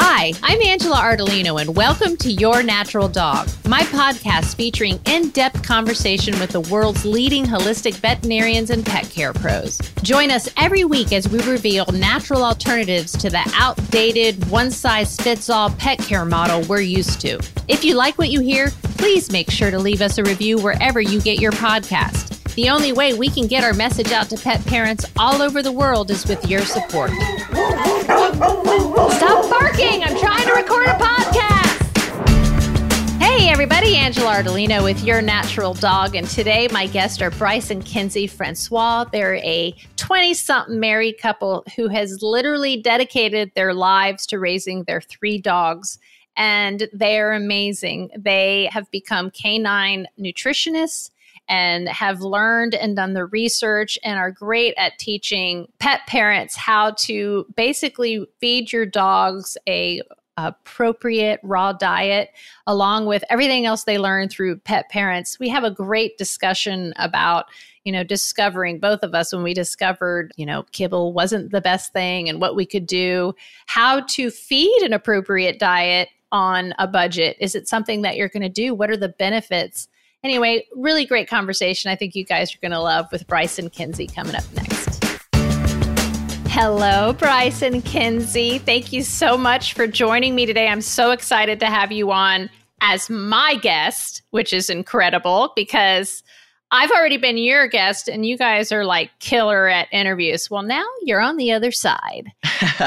Hi, I'm Angela Ardolino, and welcome to Your Natural Dog, my podcast featuring in depth conversation with the world's leading holistic veterinarians and pet care pros. Join us every week as we reveal natural alternatives to the outdated, one size fits all pet care model we're used to. If you like what you hear, please make sure to leave us a review wherever you get your podcast. The only way we can get our message out to pet parents all over the world is with your support. Stop barking! I'm trying to record a podcast! Hey everybody, Angela Ardolino with Your Natural Dog, and today my guests are Bryce and Kenzie Francois. They're a 20 something married couple who has literally dedicated their lives to raising their three dogs, and they're amazing. They have become canine nutritionists and have learned and done the research and are great at teaching pet parents how to basically feed your dogs a appropriate raw diet along with everything else they learn through pet parents. We have a great discussion about you know discovering both of us when we discovered you know kibble wasn't the best thing and what we could do how to feed an appropriate diet on a budget. Is it something that you're going to do? What are the benefits Anyway, really great conversation. I think you guys are going to love with Bryce and Kenzie coming up next. Hello, Bryce and Kenzie. Thank you so much for joining me today. I'm so excited to have you on as my guest, which is incredible because I've already been your guest and you guys are like killer at interviews. Well, now you're on the other side.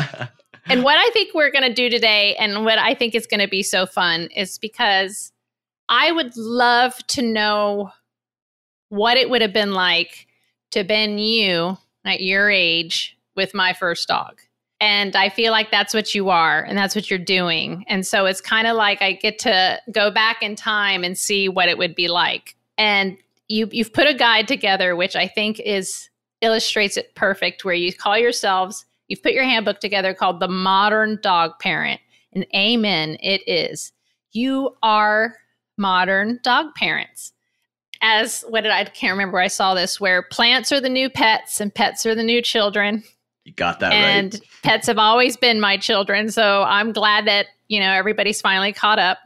and what I think we're going to do today and what I think is going to be so fun is because I would love to know what it would have been like to been you at your age with my first dog. And I feel like that's what you are and that's what you're doing. And so it's kind of like I get to go back in time and see what it would be like. And you you've put a guide together which I think is illustrates it perfect where you call yourselves you've put your handbook together called the modern dog parent. And amen it is. You are modern dog parents. As what did I, can't remember I saw this where plants are the new pets and pets are the new children. You got that and right. pets have always been my children. So I'm glad that, you know, everybody's finally caught up.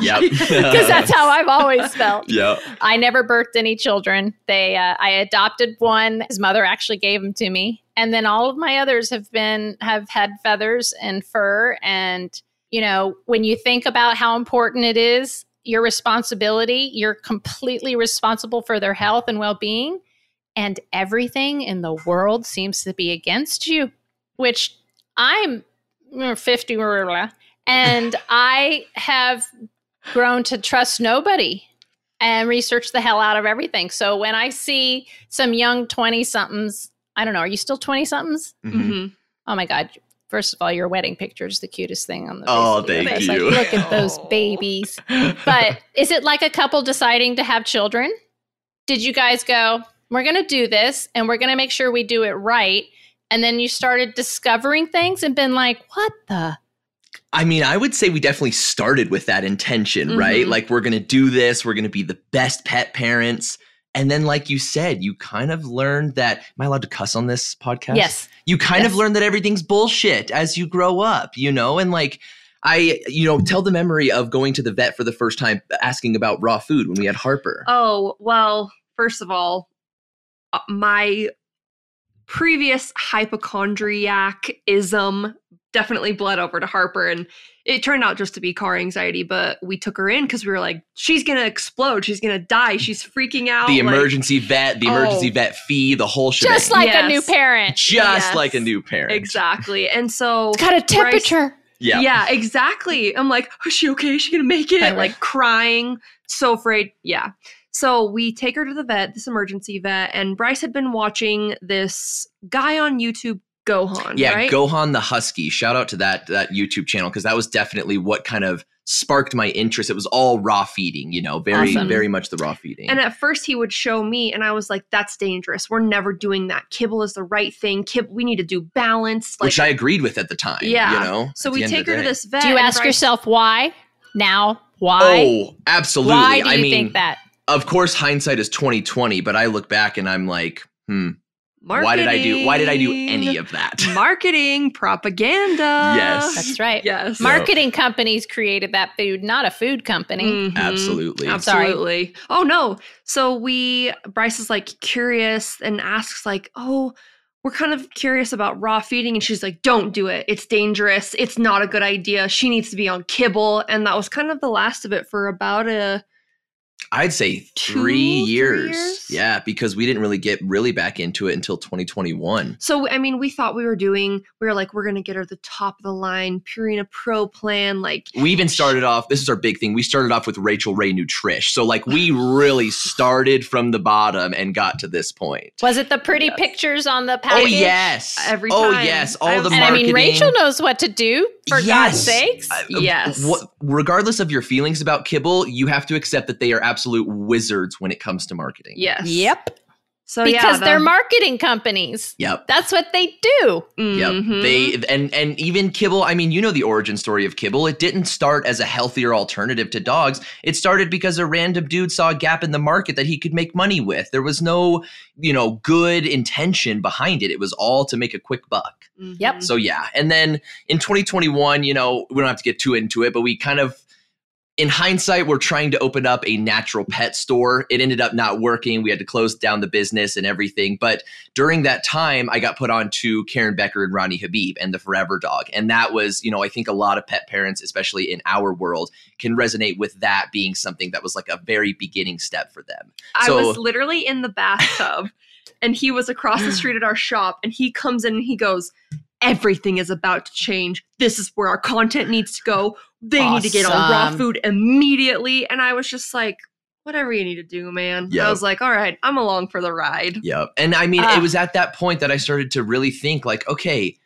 Yep. Because that's how I've always felt. Yep. I never birthed any children. They, uh, I adopted one. His mother actually gave him to me. And then all of my others have been, have had feathers and fur. And, you know, when you think about how important it is your responsibility. You're completely responsible for their health and well being. And everything in the world seems to be against you, which I'm 50 and I have grown to trust nobody and research the hell out of everything. So when I see some young 20 somethings, I don't know, are you still 20 somethings? Mm-hmm. Oh my God, First of all, your wedding picture is the cutest thing on the. Oh, thank you. Like, look at those babies. But is it like a couple deciding to have children? Did you guys go? We're going to do this, and we're going to make sure we do it right. And then you started discovering things and been like, what the? I mean, I would say we definitely started with that intention, mm-hmm. right? Like, we're going to do this. We're going to be the best pet parents. And then, like you said, you kind of learned that. Am I allowed to cuss on this podcast? Yes. You kind yes. of learn that everything's bullshit as you grow up, you know? And like, I, you know, tell the memory of going to the vet for the first time, asking about raw food when we had Harper. Oh, well, first of all, uh, my previous hypochondriacism definitely bled over to Harper. And it turned out just to be car anxiety, but we took her in because we were like, she's gonna explode, she's gonna die, she's freaking out. The like, emergency vet, the emergency oh, vet fee, the whole shit. Just like yes. a new parent. Just yes. like a new parent. Exactly. And so it's got a temperature. Bryce, yeah. Yeah, exactly. I'm like, is she okay? Is she gonna make it? like crying, so afraid. Yeah. So we take her to the vet, this emergency vet, and Bryce had been watching this guy on YouTube Gohan. Yeah, right? Gohan the Husky. Shout out to that that YouTube channel because that was definitely what kind of sparked my interest. It was all raw feeding, you know, very awesome. very much the raw feeding. And at first he would show me and I was like that's dangerous. We're never doing that. Kibble is the right thing. Kibble we need to do balance like, Which I agreed with at the time, yeah. you know. So we take her to this vet. Do you ask Bryce, yourself why? Now, why? Oh, absolutely. Why do you I mean, think that? Of course hindsight is 2020, but I look back and I'm like, hmm, Marketing. Why did I do why did I do any of that? Marketing, propaganda. Yes. That's right. Yes. Marketing companies created that food, not a food company. Mhm. Absolutely. Absolutely. Oh no. So we Bryce is like curious and asks like, "Oh, we're kind of curious about raw feeding." And she's like, "Don't do it. It's dangerous. It's not a good idea. She needs to be on kibble." And that was kind of the last of it for about a I'd say Two, three three years. years? Yeah, because we didn't really get really back into it until 2021. So I mean, we thought we were doing we were like we're going to get her the top of the line Purina Pro plan like We even started off, this is our big thing. We started off with Rachael Ray Nutrish. So like we really started from the bottom and got to this point. Was it the pretty Yes. pictures on the package? Oh package? yes. Every time. Oh yes. All I the was- And I mean, Rachael knows what to do, for God's sakes. Uh, Yes. What, regardless of your feelings about kibble, you have to accept that they are absolute wizards when it comes to marketing. yes. Yep. So because yeah, they're marketing companies. Yep. That's what they do. Yep. Mhm. They and and even kibble, I mean, you know the origin story of kibble. It didn't start as a healthier alternative to dogs. It started because a random dude saw a gap in the market that he could make money with. There was no, you know, good intention behind it. It was all to make a quick buck. Yep. Mhm. So yeah. And then in 2021, you know, we don't have to get too into it, but we kind of in hindsight, we're trying to open up a natural pet store. It ended up not working. We had to close down the business and everything. But during that time, I got put on to Karen Becker and Rodney Habib and the Forever Dog. And that was, you know, I think a lot of pet parents, especially in our world, can resonate with that being something that was like a very beginning step for them. I So- was literally in the bathtub and he was across the street at our shop and he comes in and he goes, Everything is about to change. This is where our content needs to go. They need to get on raw food immediately. And I was just like, whatever you need to do, man. Yep. I was like, all right, I'm along for the ride. Yep. And I mean, Ah. it was at that point that I started to really think like, okay,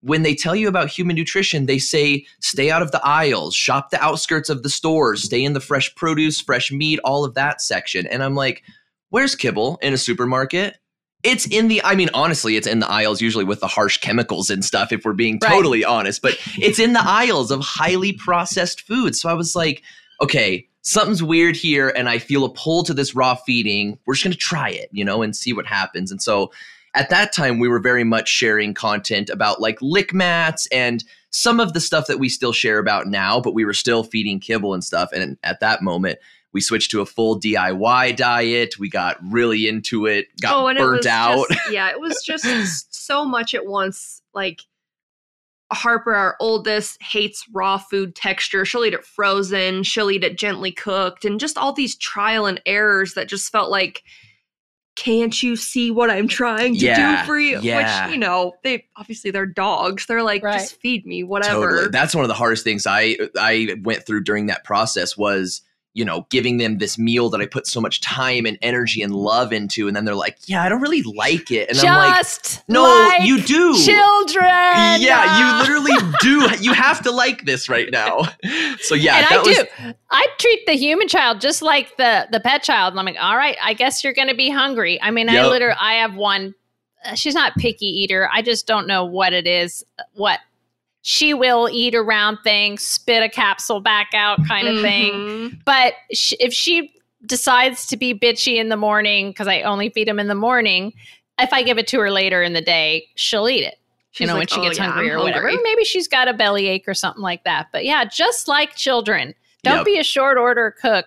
when they tell you about human nutrition, they say stay out of the aisles, shop the outskirts of the stores, stay in the fresh produce, fresh meat, all of that section. And I'm like, where's kibble in a supermarket? It's in the, I mean, honestly, it's in the aisles usually with the harsh chemicals and stuff, if we're being Right. totally honest, but it's in the aisles of highly processed food. So I was like, okay, something's weird here, and I feel a pull to this raw feeding. We're just gonna try it, you know, and see what happens. And so at that time, we were very much sharing content about like lick mats and some of the stuff that we still share about now, but we were still feeding kibble and stuff. And at that moment, we switched to a full DIY diet. We got really into it, got oh, and it burnt was out. Just, yeah, it was just so much at once. Like Harper, our oldest, hates raw food texture. She'll eat it frozen. She'll eat it gently cooked, and just all these trial and errors that just felt like. Can't you see what I'm trying to Yeah, do for you? yeah. Which you know, they obviously they're dogs. They're like, Right. just feed me, whatever. Totally. That's one of the hardest things I I went through during that process was, you know, giving them this meal that I put so much time and energy and love into, and then they're like, "Yeah, I don't really like it," and I'm like, "No, like you do." children. Yeah, you literally do. You have to like this right now. So yeah, and I was do. I treat the human child just like the the pet child. And I'm like, all right, I guess you're going to be hungry. I mean, I literally, I have one. uh, She's not picky eater. I just don't know what it is. What she will eat around things, spit a capsule back out, kind of thing. Mhm. But sh- if she decides to be bitchy in the morning because I only feed them in the morning, if I give it to her later in the day, she'll eat it She's you know, when like, she "Oh, gets yeah, hungry I'm or whatever. hungry." Maybe she's got a bellyache or something like that. But yeah, just like children, don't Yep. be a short order cook.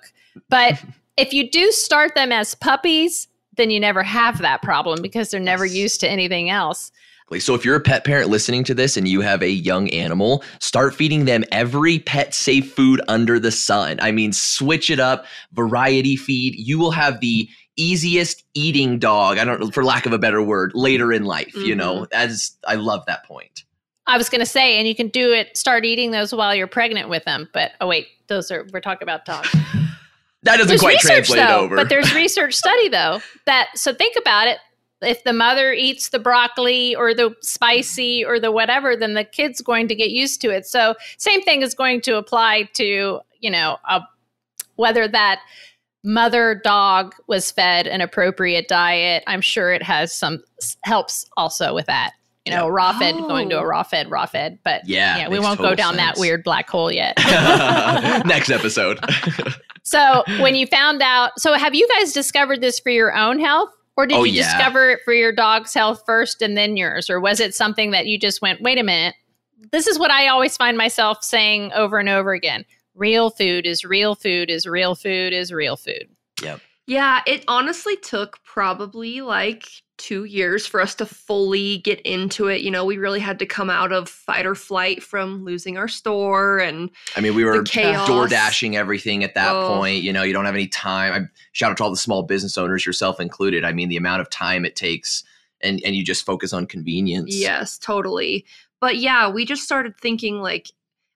But if you do start them as puppies, then you never have that problem because they're never used to anything else. So if you're a pet parent listening to this and you have a young animal, start feeding them every pet safe food under the sun. I mean, switch it up, variety feed. You will have the easiest eating dog, I don't know for lack of a better word, later in life, you know. Mm-hmm. As I love that point. I was going to say, and you can do it, start eating those while you're pregnant with them. But oh, wait, those are, we're talking about dogs. That doesn't There's quite translate though, over. But there's research study though that so think about it. If the mother eats the broccoli or the spicy or the whatever, then the kid's going to get used to it. So same thing is going to apply to you know a, whether that mother dog was fed an appropriate diet. I'm sure it has some helps also with that. You know, Yeah. raw fed going to a Oh. raw fed, raw fed. But Yeah, yeah, we won't go down that weird black hole yet. Next episode. So when you found out, so have you guys discovered this for your own health, Or did Oh, you yeah. discover it for your dog's health first and then yours? Or was it something that you just went, wait a minute? This is what I always find myself saying over and over again. Real food is real food is real food is real food. Yep. Yeah, it honestly took probably like two years for us to fully get into it. You know, we really had to come out of fight or flight from losing our store and I mean, we were door dashing everything at that Oh. point. You know, you don't have any time. I shout out to all the small business owners, yourself included. I mean, the amount of time it takes, and and you just focus on convenience. Yes, totally. But yeah, we just started thinking like,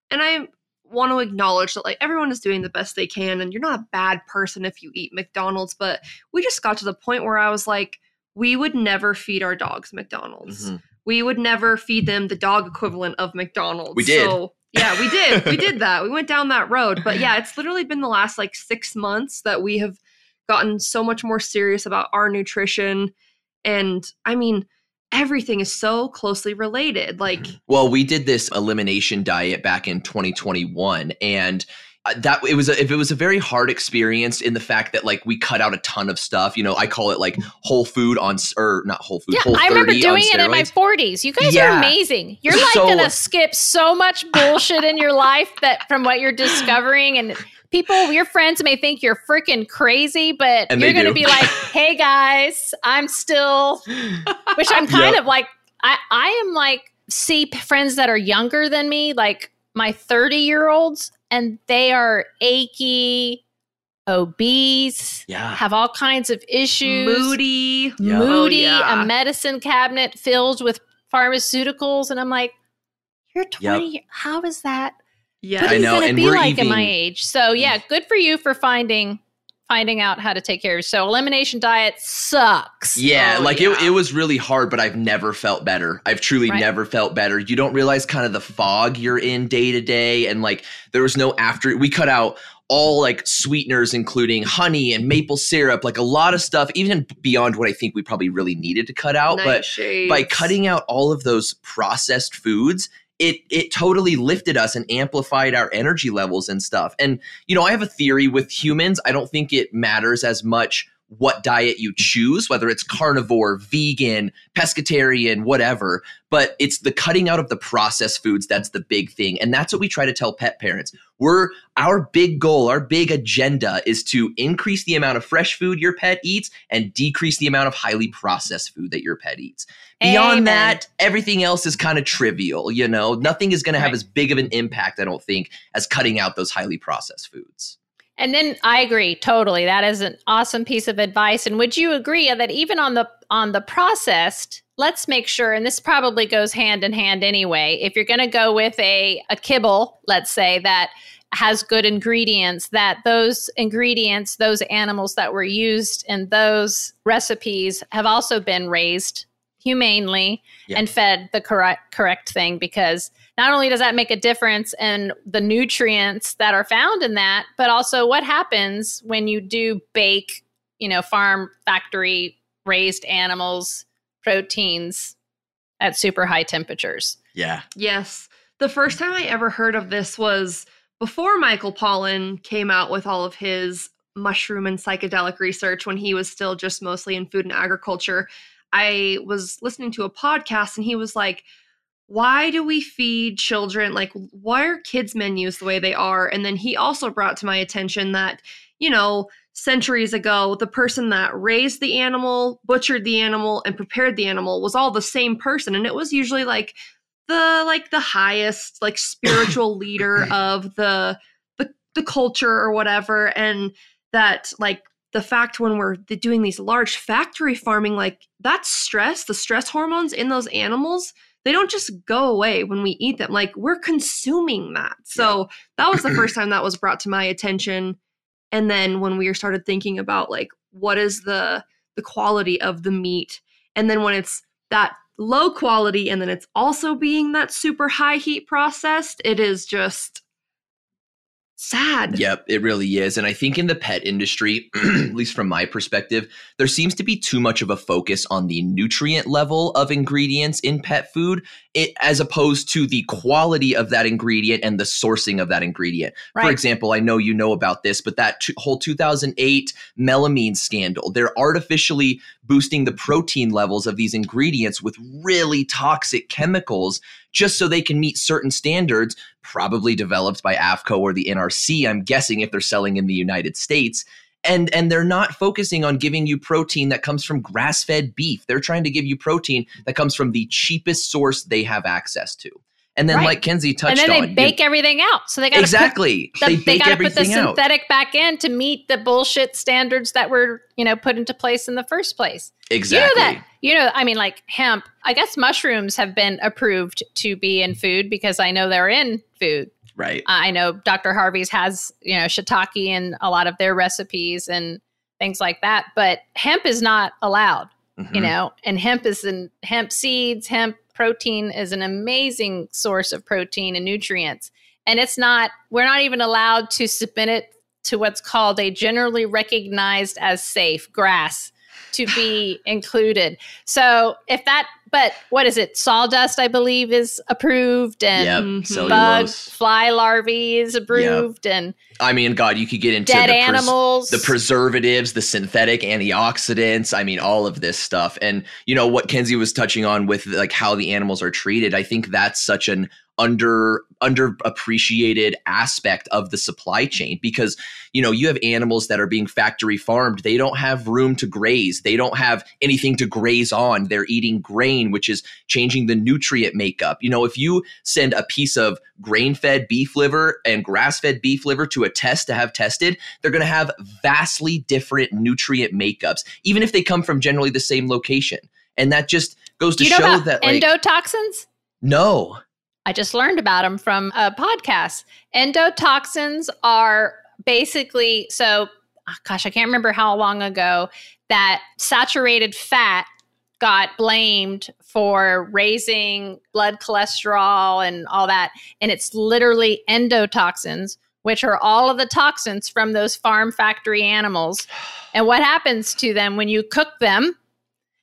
and I want to acknowledge that like everyone is doing the best they can, and you're not a bad person if you eat McDonald's. But we just got to the point where I was like, we would never feed our dogs McDonald's. Mhm. We would never feed them the dog equivalent of McDonald's. We did. So, yeah, we did. we did that. We went down that road. But yeah, it's literally been the last like six months that we have gotten so much more serious about our nutrition. And I mean, everything is so closely related. Like, Well, we did this elimination diet back in 2021, and Uh, that it was a, if it was a very hard experience in the fact that like we cut out a ton of stuff. You know, I call it like whole food on or not whole food. Yeah, whole I remember doing it in my 40s. You guys are amazing. You're like So- to skip so much bullshit in your life that from what you're discovering and people your friends may think you're freaking crazy, but you're going to be like, "Hey guys, I'm still which I'm kind Yep. of like I I am like see friends that are younger than me, like my 30 year olds, and they are achy, obese, Yeah. have all kinds of issues, moody. Yeah. moody, Oh, yeah. a medicine cabinet filled with pharmaceuticals, and I'm like, you're 20. How is that? Yeah. What I are you know, gonna and be we're like at my even- age? So yeah, mm. good for you for finding finding out how to take care of. So elimination diet sucks. Yeah, Oh, like It, yeah. it was really hard, but I've never felt better. I've truly Right. never felt better. You don't realize kind of the fog you're in day to day. And like there was no after, we cut out all like sweeteners, including honey and maple syrup, like a lot of stuff, even beyond what I think we probably really needed to cut out. But by cutting out all of those processed foods it it totally lifted us and amplified our energy levels and stuff. And you know i have a theory with humans. I don't think it matters as much what diet you choose whether it's carnivore vegan pescatarian whatever but it's the cutting out of the processed foods that's the big thing and that's what we try to tell pet parents we're our big goal our big agenda is to increase the amount of fresh food your pet eats and decrease the amount of highly processed food that your pet eats Beyond Amen. that, everything else is kind of trivial. You know, nothing is going to have Right. as big of an impact, I don't think, as cutting out those highly processed foods. And then I agree totally. That is an awesome piece of advice. And would you agree that even on the on the processed, let's make sure, and this probably goes hand in hand anyway. If you're going to go with a a kibble, let's say that has good ingredients, that those ingredients, those animals that were used in those recipes have also been raised humanely Yeah. and fed the correct correct thing because not only does that make a difference in the nutrients that are found in that, but also what happens when you do bake, you know, farm factory raised animals, proteins at super high temperatures. Yeah. Yes. The first time I ever heard of this was before Michael Pollan came out with all of his mushroom and psychedelic research when he was still just mostly in food and agriculture. I was listening to a podcast and he was like, why do we feed children? Like, why are kids' menus the way they are? And then he also brought to my attention that, you know, centuries ago, the person that raised the animal, butchered the animal, and prepared the animal was all the same person. And it was usually like the like the highest like spiritual leader of the the the culture or whatever and that like the fact when we're doing these large factory farming like that stress the stress hormones in those animals they don't just go away when we eat them like we're consuming that. So that was the first time that was brought to my attention. And then when we started thinking about like what is the the quality of the meat and then when it's that low quality and then it's also being that super high heat processed it is just sad Yep, it really is. And I think in the pet industry, at least from my perspective, there seems to be too much of a focus on the nutrient level of ingredients in pet food, it, as opposed to the quality of that ingredient and the sourcing of that ingredient. For example, I know you know about this, but that t- whole 2008 melamine scandal, they're artificially boosting the protein levels of these ingredients with really toxic chemicals just so they can meet certain standards, probably developed by AAFCO or the NRC, I'm guessing if they're selling in the United States and and they're not focusing on giving you protein that comes from grass-fed beef they're trying to give you protein that comes from the cheapest source they have access to and then, right. like Kenzie touched on, and then they on, bake you, everything out. So they got exactly the, they, they got to put the synthetic out. back in to meet the bullshit standards that were you know put into place in the first place. Exactly. You know that. You know, I mean, like hemp. I guess mushrooms have been approved to be in food because I know they're in food. Right. I know Dr. Harvey's has you know shiitake in a lot of their recipes and things like that, but hemp is not allowed. Mm-hmm. You know, and hemp is in hemp seeds, hemp protein is an amazing source of protein and nutrients. And it's not, we're not even allowed to submit it to what's called a generally recognized as safe GRAS to be included. So if that, but what is it? Sawdust, I believe, is approved, and yep. bug fly larvae is approved, yep. and I mean, God, you could get into dead the animals, the preservatives, the synthetic antioxidants. I mean, all of this stuff, and you know what Kenzie was touching on with like how the animals are treated. I think that's such an under underappreciated aspect of the supply chain because you know you have animals that are being factory farmed. They don't have room to graze. They don't have anything to graze on. They're eating grain which is changing the nutrient makeup. You know if you send a piece of grain fed beef liver and grass fed beef liver to a test to have tested they're going to have vastly different nutrient makeups even if they come from generally the same location. And that just goes to show that like, endotoxins? No I just learned about them from a podcast. Endotoxins are basically so oh gosh, I can't remember how long ago that saturated fat got blamed for raising blood cholesterol and all that. And it's literally endotoxins, which are all of the toxins from those farm factory animals. And what happens to them when you cook them?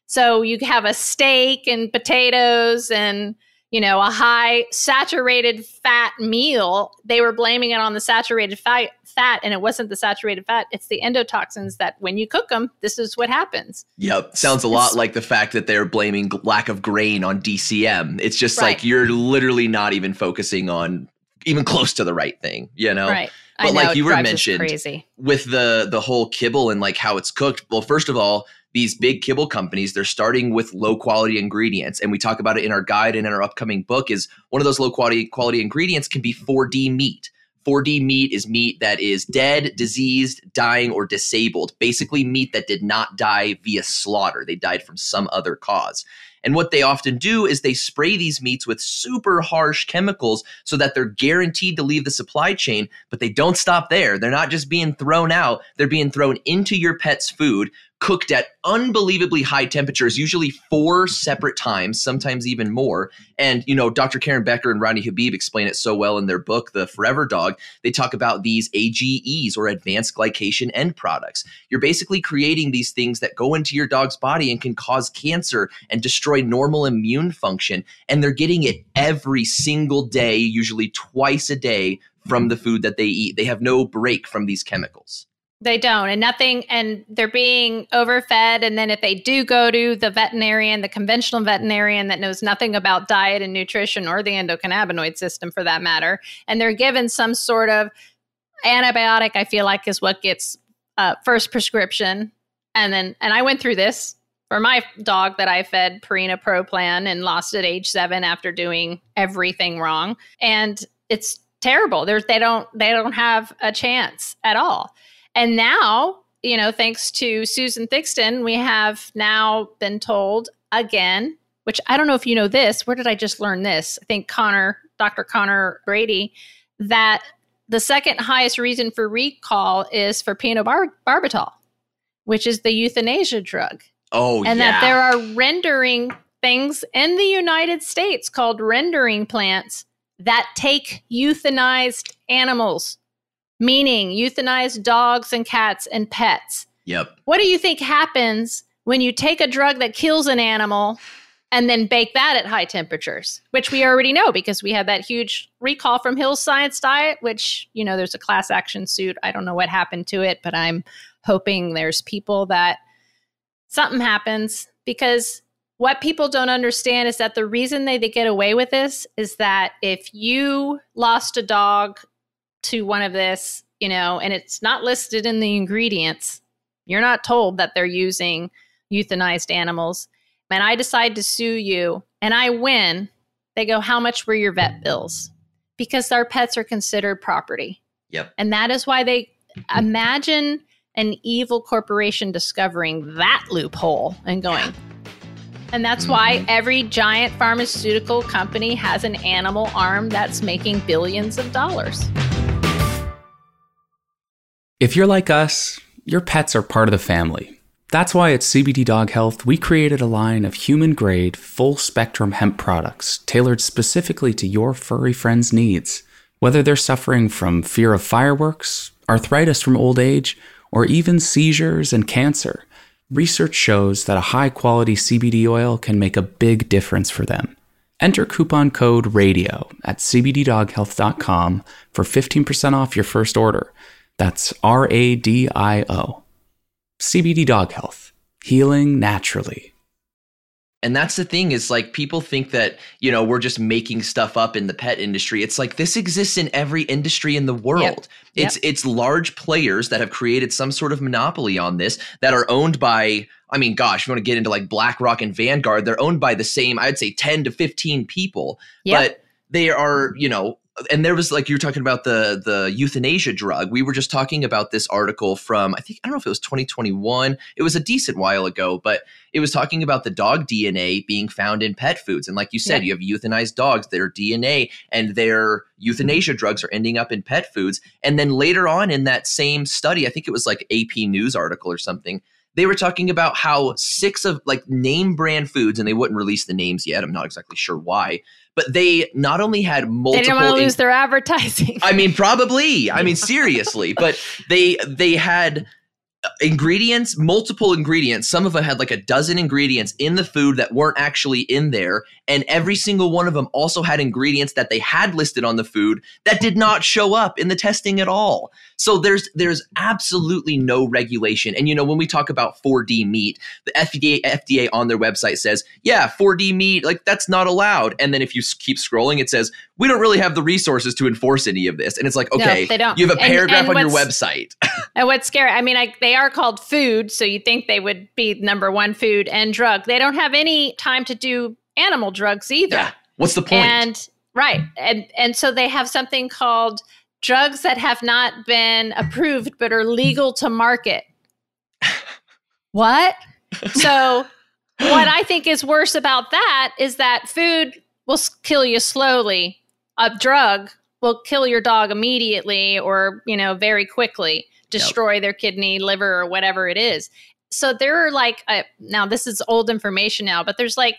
So you have a steak and potatoes and you know, a high saturated fat meal, they were blaming it on the saturated fat, fat, and it wasn't the saturated fat. It's the endotoxins that when you cook them, this is what happens. Yep. Sounds a lot like the fact that they're blaming lack of grain on DCM. It's just right. like you're literally not even focusing on even close to the right thing, you know? Right. But know, like you were mentioned crazy. with the the whole kibble and like how it's cooked. Well, first of all, these big kibble companies they're starting with low quality ingredients and we talk about it in our guide and in our upcoming book is one of those low quality quality ingredients can be 4D meat 4D meat is meat that is dead, diseased, dying, or disabled. Basically, meat that did not die via slaughter. They died from some other cause. And what they often do is they spray these meats with super harsh chemicals so that they're guaranteed to leave the supply chain, but they don't stop there. They're not just being thrown out, they're being thrown into your pet's food, cooked at unbelievably high temperatures, usually four separate times, sometimes even more. And, you know, Dr. Karen Becker and Rodney Habib explain it so well in their book, The Forever Dog. They talk about these AGEs or advanced glycation end products. You're basically creating these things that go into your dog's body and can cause cancer and destroy normal immune function. And they're getting it every single day, usually twice a day from the food that they eat. They have no break from these chemicals. They don't, and nothing, and they're being overfed. And then if they do go to the veterinarian, the conventional veterinarian that knows nothing about diet and nutrition or the endocannabinoid system for that matter, and they're given some sort of antibiotic, I feel like is what gets uh, first prescription. And then, and I went through this for my dog that I fed Purina Pro Plan and lost at age seven after doing everything wrong. And it's terrible. There's, they don't, they don't have a chance at all. And now, you know, thanks to Susan Thixton, we have now been told again, which I don't know if you know this. Where did I just learn this? I think Conor, Dr. Conor Brady, that the second highest reason for recall is for phenobarbital, which is the euthanasia drug. Oh, and yeah. that there are rendering things in the United States called rendering plants that take euthanized animals meaning euthanized dogs and cats and pets. Yep. What do you think happens when you take a drug that kills an animal and then bake that at high temperatures, which we already know because we had that huge recall from Hill's Science Diet, which, you know, there's a class action suit. I don't know what happened to it, but I'm hoping there's people that something happens because what people don't understand is that the reason they, they get away with this is that if you lost a dog to one of this, you know, and it's not listed in the ingredients, you're not told that they're using euthanized animals, and I decide to sue you and I win, they go, How much were your vet bills? Because our pets are considered property. Yep. And that is why they imagine an evil corporation discovering that loophole and going, and that's mm-hmm. why every giant pharmaceutical company has an animal arm that's making billions of dollars. If you're like us, your pets are part of the family. That's why at CBD Dog Health, we created a line of human grade, full spectrum hemp products tailored specifically to your furry friend's needs. Whether they're suffering from fear of fireworks, arthritis from old age, or even seizures and cancer, research shows that a high quality CBD oil can make a big difference for them. Enter coupon code RADIO at cbddoghealth.com for 15% off your first order. That's R A D I O. CBD Dog Health, healing naturally. And that's the thing is like people think that, you know, we're just making stuff up in the pet industry. It's like this exists in every industry in the world. Yep. It's yep. it's large players that have created some sort of monopoly on this that are owned by I mean, gosh, if you want to get into like BlackRock and Vanguard, they're owned by the same, I'd say 10 to 15 people. Yep. But they are, you know, and there was like you were talking about the the euthanasia drug. We were just talking about this article from I think I don't know if it was 2021. It was a decent while ago, but it was talking about the dog DNA being found in pet foods. And like you said, yeah. you have euthanized dogs, their DNA and their euthanasia drugs are ending up in pet foods. And then later on in that same study, I think it was like AP News article or something, they were talking about how six of like name brand foods, and they wouldn't release the names yet. I'm not exactly sure why, but they not only had multiple. They didn't want to lose their advertising. I mean, probably. I mean, seriously, but they they had ingredients, multiple ingredients. Some of them had like a dozen ingredients in the food that weren't actually in there. And every single one of them also had ingredients that they had listed on the food that did not show up in the testing at all. So there's there's absolutely no regulation. And you know, when we talk about 4D meat, the FDA FDA on their website says, yeah, 4D meat, like that's not allowed. And then if you keep scrolling, it says, we don't really have the resources to enforce any of this. And it's like, okay, no, they don't. you have a paragraph and, and on your website. and what's scary, I mean, I, they are called food, so you think they would be number one food and drug. They don't have any time to do animal drugs either. Yeah. What's the point? And right. And and so they have something called drugs that have not been approved but are legal to market. what? So what I think is worse about that is that food will kill you slowly. A drug will kill your dog immediately or, you know, very quickly, destroy yep. their kidney, liver, or whatever it is. So there are like, uh, now this is old information now, but there's like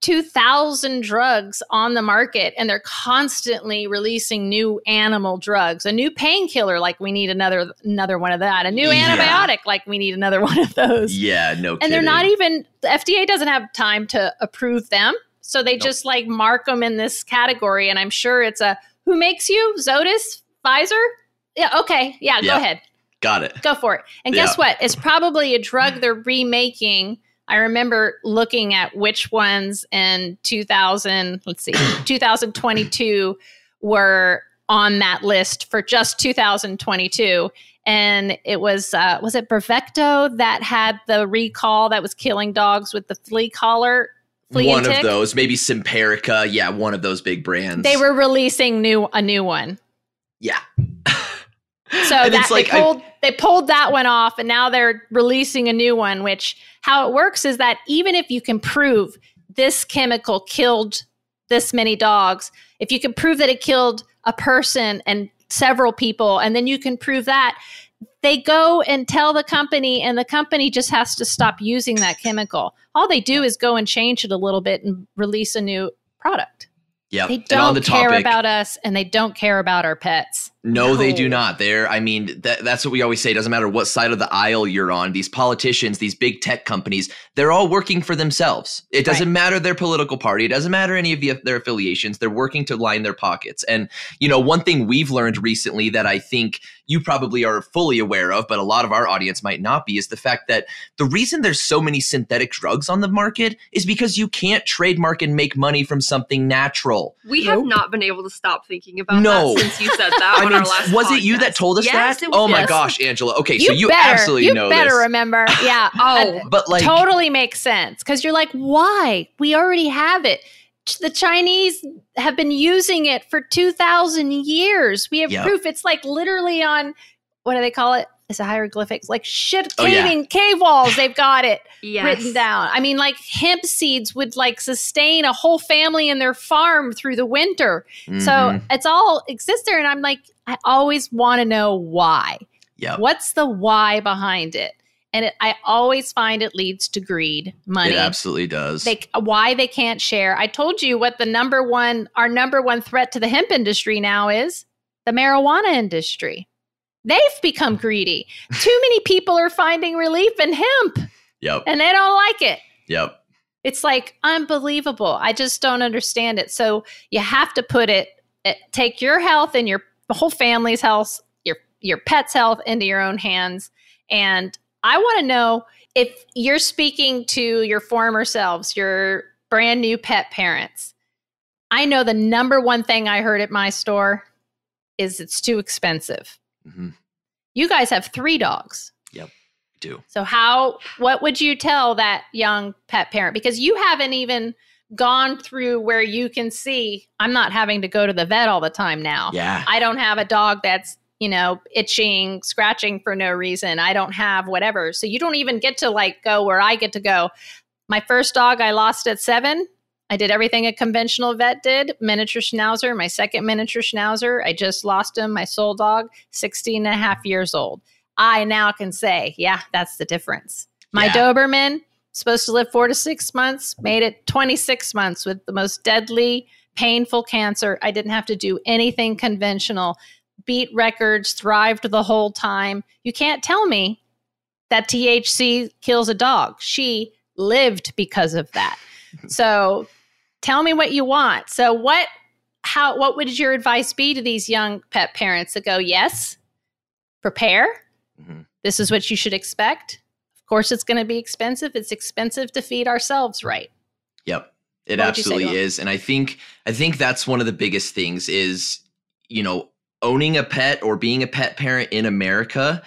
2,000 drugs on the market and they're constantly releasing new animal drugs. A new painkiller like we need another another one of that. A new yeah. antibiotic like we need another one of those. Yeah, no And kidding. they're not even the FDA doesn't have time to approve them. So they nope. just like mark them in this category and I'm sure it's a who makes you? Zoetis? Pfizer? Yeah, okay. Yeah, yeah. go ahead. Got it. Go for it. And yeah. guess what? It's probably a drug they're remaking I remember looking at which ones in 2000, let's see, 2022 were on that list for just 2022 and it was uh, was it Bravecto that had the recall that was killing dogs with the flea collar flea one of those. Maybe Simparica yeah one of those big brands. They were releasing new a new one. Yeah. So that like, they pulled I, they pulled that one off and now they're releasing a new one which how it works is that even if you can prove this chemical killed this many dogs if you can prove that it killed a person and several people and then you can prove that they go and tell the company and the company just has to stop using that chemical all they do is go and change it a little bit and release a new product Yeah. They don't the care topic, about us and they don't care about our pets. No, no, they do not. They're, I mean, that, that's what we always say. It doesn't matter what side of the aisle you're on. These politicians, these big tech companies, they're all working for themselves. It doesn't right. matter their political party. It doesn't matter any of the, their affiliations. They're working to line their pockets. And, you know, one thing we've learned recently that I think you probably are fully aware of, but a lot of our audience might not be, is the fact that the reason there's so many synthetic drugs on the market is because you can't trademark and make money from something natural. We nope. have not been able to stop thinking about no. that since you said that. I mean, was podcast. it you that told us yes, that? Was, oh my yes. gosh, Angela. Okay, you so you better, absolutely you know better this. remember. Yeah. oh, but like totally makes sense because you're like, why? We already have it. The Chinese have been using it for two thousand years. We have yep. proof. It's like literally on what do they call it? It's a hieroglyphics, like shit caving oh, yeah. cave walls. They've got it yes. written down. I mean, like hemp seeds would like sustain a whole family in their farm through the winter. Mm-hmm. So it's all exists there, and I'm like, I always want to know why. Yeah, what's the why behind it? And it, I always find it leads to greed, money. It absolutely does. They, why they can't share. I told you what the number one, our number one threat to the hemp industry now is the marijuana industry. They've become greedy. Too many people are finding relief in hemp. Yep. And they don't like it. Yep. It's like unbelievable. I just don't understand it. So you have to put it, it take your health and your whole family's health, your your pet's health into your own hands. And I want to know if you're speaking to your former selves, your brand new pet parents. I know the number one thing I heard at my store is it's too expensive. Mm-hmm. You guys have three dogs. Yep, do. So how? What would you tell that young pet parent? Because you haven't even gone through where you can see I'm not having to go to the vet all the time now. Yeah. I don't have a dog that's, you know, itching, scratching for no reason. I don't have whatever. So you don't even get to like go where I get to go. My first dog I lost at 7. I did everything a conventional vet did miniature schnauzer, my second miniature schnauzer. I just lost him, my soul dog, 16 and a half years old. I now can say, yeah, that's the difference. My yeah. Doberman, supposed to live four to six months, made it 26 months with the most deadly, painful cancer. I didn't have to do anything conventional, beat records, thrived the whole time. You can't tell me that THC kills a dog. She lived because of that. So tell me what you want. So what how what would your advice be to these young pet parents that go, yes, prepare. Mm-hmm. This is what you should expect. Of course it's going to be expensive. It's expensive to feed ourselves right. Yep. It absolutely is. And I think I think that's one of the biggest things is, you know, owning a pet or being a pet parent in America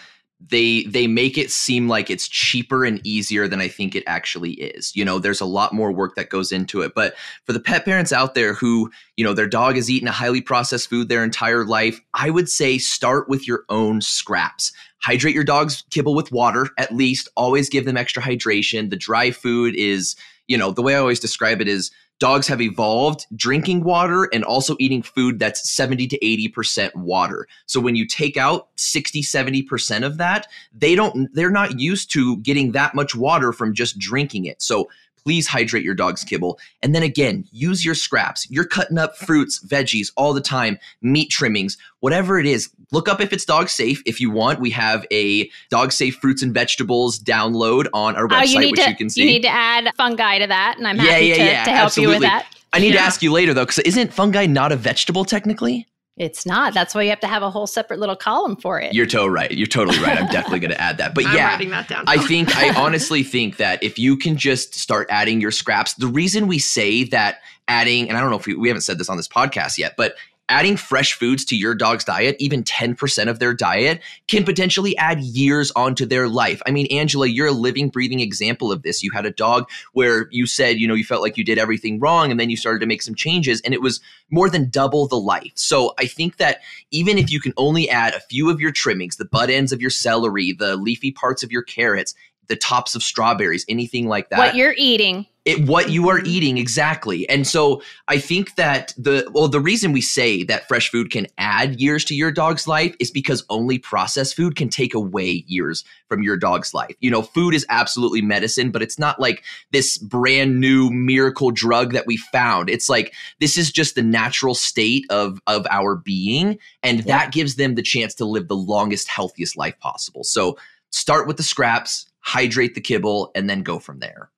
they they make it seem like it's cheaper and easier than I think it actually is. You know, there's a lot more work that goes into it. But for the pet parents out there who, you know, their dog has eaten a highly processed food their entire life, I would say start with your own scraps. Hydrate your dog's kibble with water at least. Always give them extra hydration. The dry food is, you know, the way I always describe it is dogs have evolved drinking water and also eating food that's 70 to 80% water. So when you take out 60, 70% of that, they don't they're not used to getting that much water from just drinking it. So please hydrate your dog's kibble. And then again, use your scraps. You're cutting up fruits, veggies all the time, meat trimmings, whatever it is. Look up if it's dog safe. If you want, we have a dog safe fruits and vegetables download on our website, oh, you which to, you can see. You need to add fungi to that, and I'm happy yeah, yeah, to, yeah, to help absolutely. you with that. I need yeah. to ask you later though, because isn't fungi not a vegetable technically? It's not. That's why you have to have a whole separate little column for it. You're totally right. You're totally right. I'm definitely going to add that. But yeah, that I think I honestly think that if you can just start adding your scraps, the reason we say that adding, and I don't know if we, we haven't said this on this podcast yet, but adding fresh foods to your dog's diet, even 10% of their diet, can potentially add years onto their life. I mean, Angela, you're a living, breathing example of this. You had a dog where you said, you know, you felt like you did everything wrong, and then you started to make some changes, and it was more than double the life. So I think that even if you can only add a few of your trimmings, the butt ends of your celery, the leafy parts of your carrots, the tops of strawberries, anything like that. What you're eating it, what you are eating exactly. And so i think that the well the reason we say that fresh food can add years to your dog's life is because only processed food can take away years from your dog's life. You know food is absolutely medicine but it's not like this brand new miracle drug that we found. It's like this is just the natural state of of our being and yeah. that gives them the chance to live the longest healthiest life possible. So start with the scraps hydrate the kibble and then go from there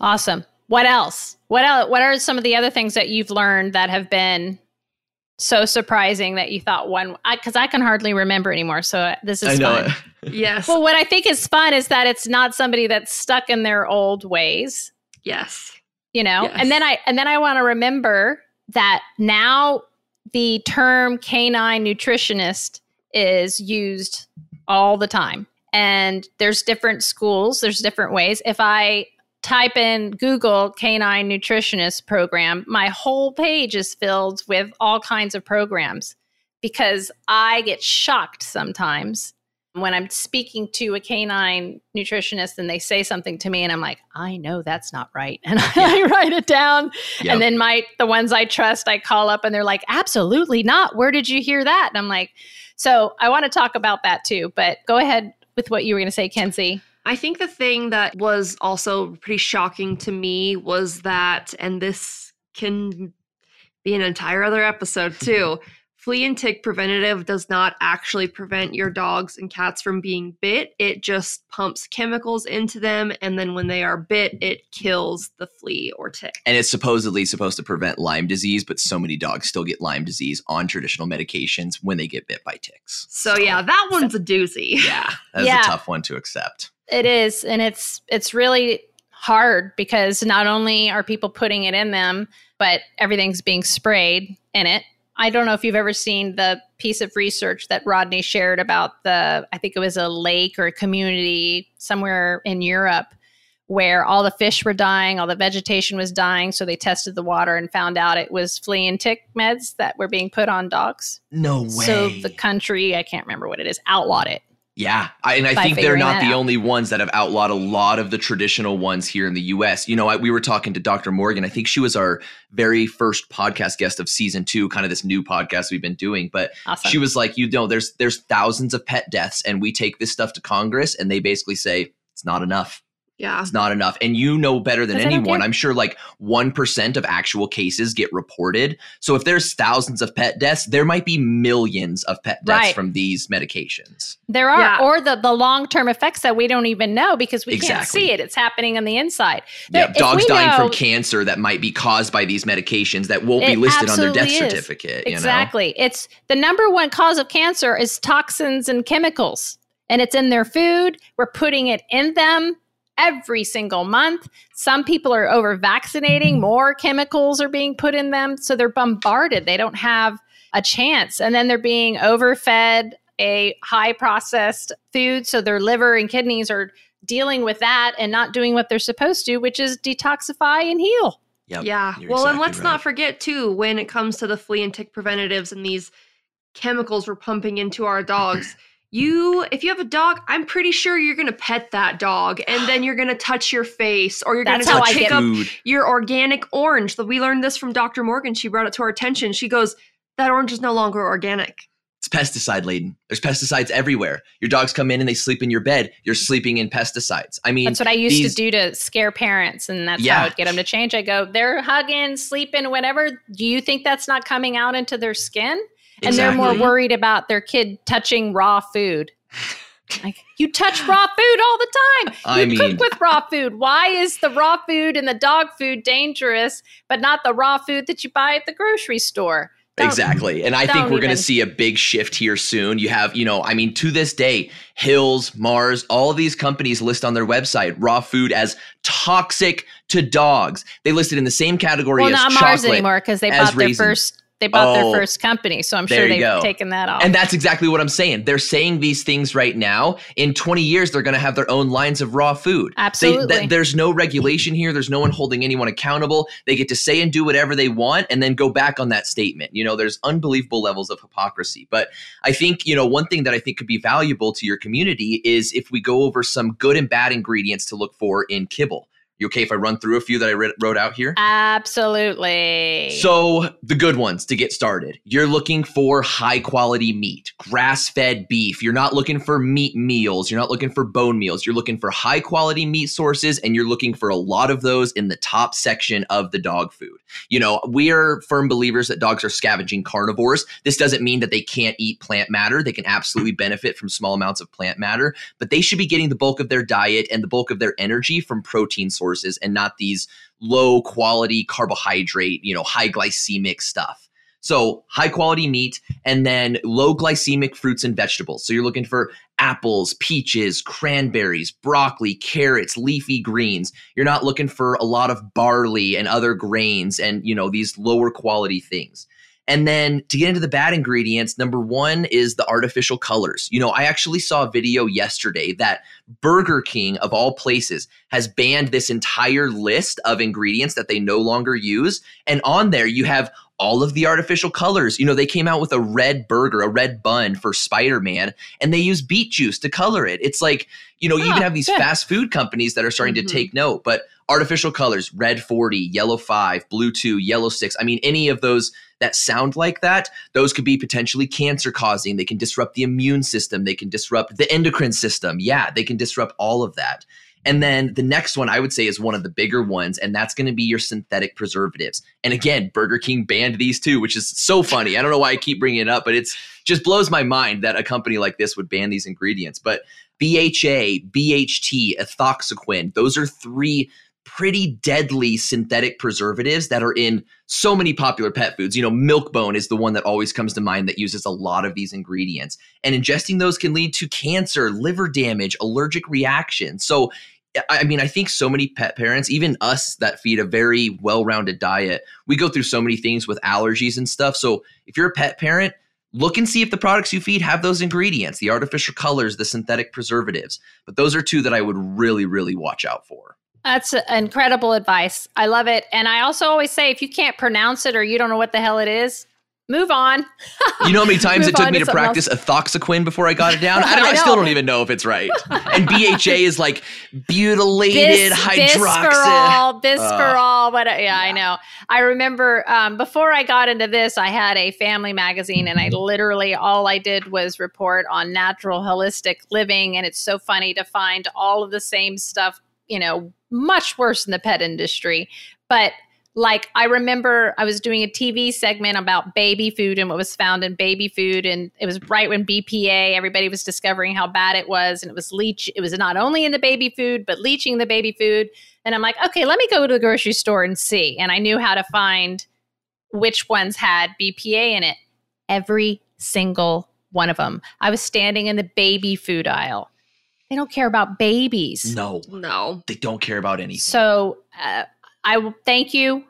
Awesome. What else? What else? What are some of the other things that you've learned that have been so surprising that you thought one? Because I, I, can hardly remember anymore. So this is fun. yes. Well, what I think is fun is that it's not somebody that's stuck in their old ways. Yes. You know, yes. and then I and then I want to remember that now the term canine nutritionist is used all the time and there's different schools there's different ways if i type in Google canine nutritionist program, my whole page is filled with all kinds of programs because I get shocked sometimes when I'm speaking to a canine nutritionist and they say something to me and I'm like, I know that's not right. And I write it down. Yep. And then my the ones I trust, I call up and they're like, absolutely not. Where did you hear that? And I'm like, so I want to talk about that too. But go ahead with what you were going to say, Kenzie. I think the thing that was also pretty shocking to me was that, and this can be an entire other episode too. Flea and tick preventative does not actually prevent your dogs and cats from being bit. It just pumps chemicals into them. And then when they are bit, it kills the flea or tick. And it's supposedly supposed to prevent Lyme disease, but so many dogs still get Lyme disease on traditional medications when they get bit by ticks. So, yeah, that one's a doozy. Yeah, that's yeah. a tough one to accept. It is, and it's it's really hard because not only are people putting it in them, but everything's being sprayed in it. I don't know if you've ever seen the piece of research that Rodney shared about the I think it was a lake or a community somewhere in Europe where all the fish were dying, all the vegetation was dying, so they tested the water and found out it was flea and tick meds that were being put on dogs. No way. So the country, I can't remember what it is, outlawed it. Yeah, I, and I think they're not the out. only ones that have outlawed a lot of the traditional ones here in the U.S. You know, I, we were talking to Dr. Morgan. I think she was our very first podcast guest of season two, kind of this new podcast we've been doing. But awesome. she was like, you know, there's there's thousands of pet deaths, and we take this stuff to Congress, and they basically say it's not enough. Yeah. It's not enough. And you know better than anyone. I'm sure like 1% of actual cases get reported. So if there's thousands of pet deaths, there might be millions of pet deaths right. from these medications. There are, yeah. or the, the long term effects that we don't even know because we exactly. can't see it. It's happening on the inside. Yeah, dogs dying know, from cancer that might be caused by these medications that won't be listed on their death is. certificate. Exactly. You know? It's the number one cause of cancer is toxins and chemicals. And it's in their food. We're putting it in them every single month. Some people are over vaccinating, more chemicals are being put in them. So they're bombarded. They don't have a chance. And then they're being overfed a high processed food. So their liver and kidneys are dealing with that and not doing what they're supposed to, which is detoxify and heal. Yep, yeah. Well, exactly and let's right. not forget, too, when it comes to the flea and tick preventatives and these chemicals we're pumping into our dogs you if you have a dog i'm pretty sure you're gonna pet that dog and then you're gonna touch your face or you're That's gonna go pick up your organic orange. We learned this from dr morgan. She brought it to our attention. She goes that orange is no longer organic. It's pesticide laden. There's pesticides everywhere. Your dogs come in and they sleep in your bed. You're sleeping in pesticides. I mean that's what i used these, to do to scare parents and that's yeah. how i'd get them to change. I go they're hugging sleeping whatever. Do you think that's not coming out into their skin and they're more worried about their kid touching raw food. Like you touch raw food all the time. You I mean, cook with raw food. Why is the raw food and the dog food dangerous, but not the raw food that you buy at the grocery store? Don't, exactly. And I think we're going to see a big shift here soon. You have, you know, I mean, to this day, Hills, Mars, all these companies list on their website raw food as toxic to dogs. They listed in the same category well, as not Mars anymore because they bought their first they bought oh, their first company, so I'm sure they've go. taken that off. And that's exactly what I'm saying. They're saying these things right now. In 20 years, they're going to have their own lines of raw food. Absolutely. They, th- there's no regulation here. There's no one holding anyone accountable. They get to say and do whatever they want, and then go back on that statement. You know, there's unbelievable levels of hypocrisy. But I think you know one thing that I think could be valuable to your community is if we go over some good and bad ingredients to look for in kibble You okay if I run through a few that I wrote out here? Absolutely. So, the good ones to get started. You're looking for high quality meat, grass fed beef. You're not looking for meat meals. You're not looking for bone meals. You're looking for high quality meat sources, and you're looking for a lot of those in the top section of the dog food. You know, we are firm believers that dogs are scavenging carnivores. This doesn't mean that they can't eat plant matter. They can absolutely benefit from small amounts of plant matter, but they should be getting the bulk of their diet and the bulk of their energy from protein sources sources and not these low quality carbohydrate, you know, high glycemic stuff. So, high quality meat and then low glycemic fruits and vegetables. So, you're looking for apples, peaches, cranberries, broccoli, carrots, leafy greens. You're not looking for a lot of barley and other grains and, you know, these lower quality things. And then to get into the bad ingredients, number one is the artificial colors. You know, I actually saw a video yesterday that Burger King, of all places, has banned this entire list of ingredients that they no longer use. And on there, you have all of the artificial colors. You know, they came out with a red burger, a red bun for Spider Man, and they use beet juice to color it. It's like, you know, you even ah, have these good. fast food companies that are starting mm-hmm. to take note. But artificial colors, red 40, yellow 5, blue 2, yellow 6. I mean, any of those that sound like that, those could be potentially cancer causing. They can disrupt the immune system. They can disrupt the endocrine system. Yeah, they can disrupt all of that. And then the next one I would say is one of the bigger ones, and that's going to be your synthetic preservatives. And again, Burger King banned these too, which is so funny. I don't know why I keep bringing it up, but it's just blows my mind that a company like this would ban these ingredients. But BHA, BHT, ethoxyquin, those are three pretty deadly synthetic preservatives that are in so many popular pet foods. You know, Milk-Bone is the one that always comes to mind that uses a lot of these ingredients. And ingesting those can lead to cancer, liver damage, allergic reactions. So, I mean, I think so many pet parents, even us that feed a very well rounded diet, we go through so many things with allergies and stuff. So, if you're a pet parent, look and see if the products you feed have those ingredients the artificial colors, the synthetic preservatives. But those are two that I would really, really watch out for. That's incredible advice. I love it. And I also always say if you can't pronounce it or you don't know what the hell it is, move on. you know how many times it took me to, to practice else. ethoxyquin before I got it down? I, don't, I, I, still don't even know if it's right. And BHA is like butylated Bis, hydroxy. Bisphorol, bisphorol. Uh, what, yeah, yeah, I know. I remember um, before I got into this, I had a family magazine and I literally, all I did was report on natural holistic living. And it's so funny to find all of the same stuff you know, much worse in the pet industry. But like I remember I was doing a TV segment about baby food and what was found in baby food and it was right when BPA everybody was discovering how bad it was and it was leach it was not only in the baby food but leaching the baby food. And I'm like okay let me go to the grocery store and see. And I knew how to find which ones had BPA in it every single one of them I was standing in the baby food aisle they don't care about babies. No, no, they don't care about anything. So uh, I will thank you.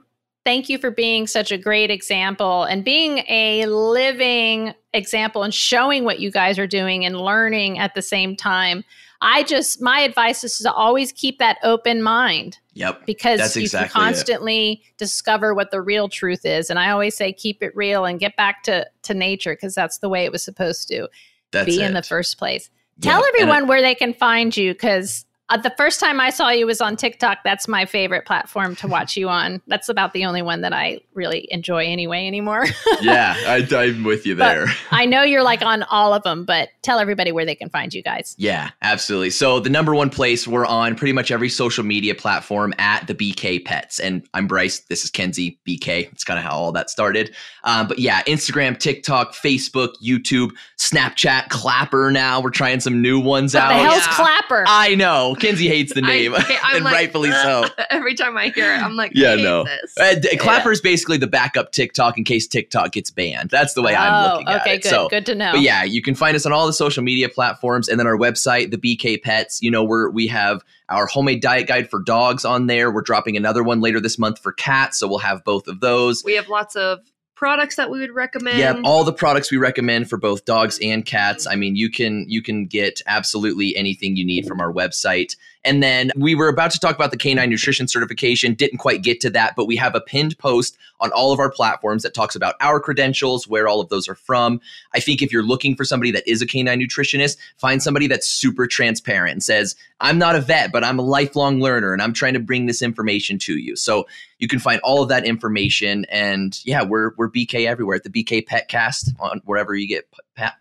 Thank you for being such a great example and being a living example and showing what you guys are doing and learning at the same time. I just, my advice is to always keep that open mind. Yep. Because That's you exactly can constantly it. discover what the real truth is. And I always say, keep it real and get back to, to nature because that's the way it was supposed to that's be it. in the first place. Tell yeah, everyone where they can find you because uh, the first time I saw you was on TikTok. That's my favorite platform to watch you on. That's about the only one that I really enjoy anyway anymore. yeah, I, am with you there. I know you're like on all of them, but tell everybody where they can find you guys. Yeah, absolutely. So the number one place we're on pretty much every social media platform at the BK Pets, and I'm Bryce. This is Kenzie BK. It's kind of how all that started. Um, but yeah, Instagram, TikTok, Facebook, YouTube, Snapchat, Clapper. Now we're trying some new ones what out. The hell's yeah. Clapper? I know. Kenzie hates the name, I, and like, rightfully so. Every time I hear it, I'm like, yeah, no. Uh, Clapper is basically the backup TikTok in case TikTok gets banned. That's the way oh, I'm looking at okay, it. Good, so, good to know. But yeah, you can find us on all the social media platforms, and then our website, the BK Pets. You know, we're we have our homemade diet guide for dogs on there. We're dropping another one later this month for cats, so we'll have both of those. We have lots of products that we would recommend. Yeah all the products we recommend for both dogs and cats. I mean you can you can get absolutely anything you need from our website And then we were about to talk about the canine nutrition certification, didn't quite get to that, but we have a pinned post on all of our platforms that talks about our credentials, where all of those are from. I think if you're looking for somebody that is a canine nutritionist, find somebody that's super transparent and says, I'm not a vet, but I'm a lifelong learner and I'm trying to bring this information to you. So you can find all of that information. And yeah, we're we're BK everywhere at the BK Petcast on wherever you get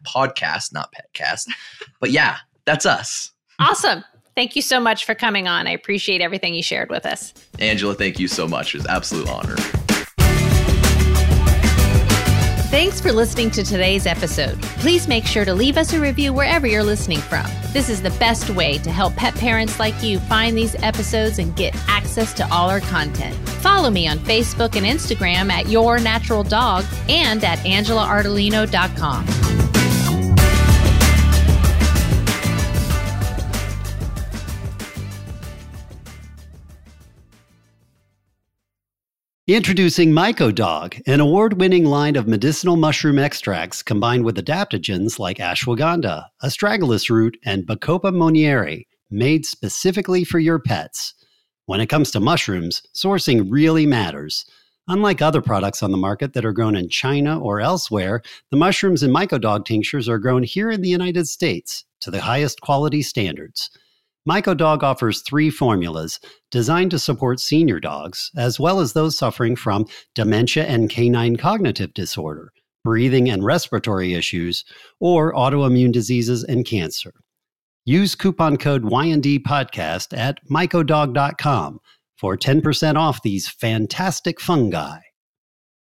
podcast, not Petcast. But yeah, that's us. Awesome. Thank you so much for coming on. I appreciate everything you shared with us. Angela, thank you so much. It was absolute honor. Thanks for listening to today's episode. Please make sure to leave us a review wherever you're listening from. This is the best way to help pet parents like you find these episodes and get access to all our content. Follow me on Facebook and Instagram at Your Natural Dog and at AngelaArdolino.com. Introducing Mycodog, an award winning line of medicinal mushroom extracts combined with adaptogens like ashwagandha, astragalus root, and Bacopa monnieri, made specifically for your pets. When it comes to mushrooms, sourcing really matters. Unlike other products on the market that are grown in China or elsewhere, the mushrooms in Mycodog tinctures are grown here in the United States to the highest quality standards. MycoDog offers three formulas designed to support senior dogs, as well as those suffering from dementia and canine cognitive disorder, breathing and respiratory issues, or autoimmune diseases and cancer. Use coupon code YND podcast at mycodog.com for 10% off these fantastic fungi.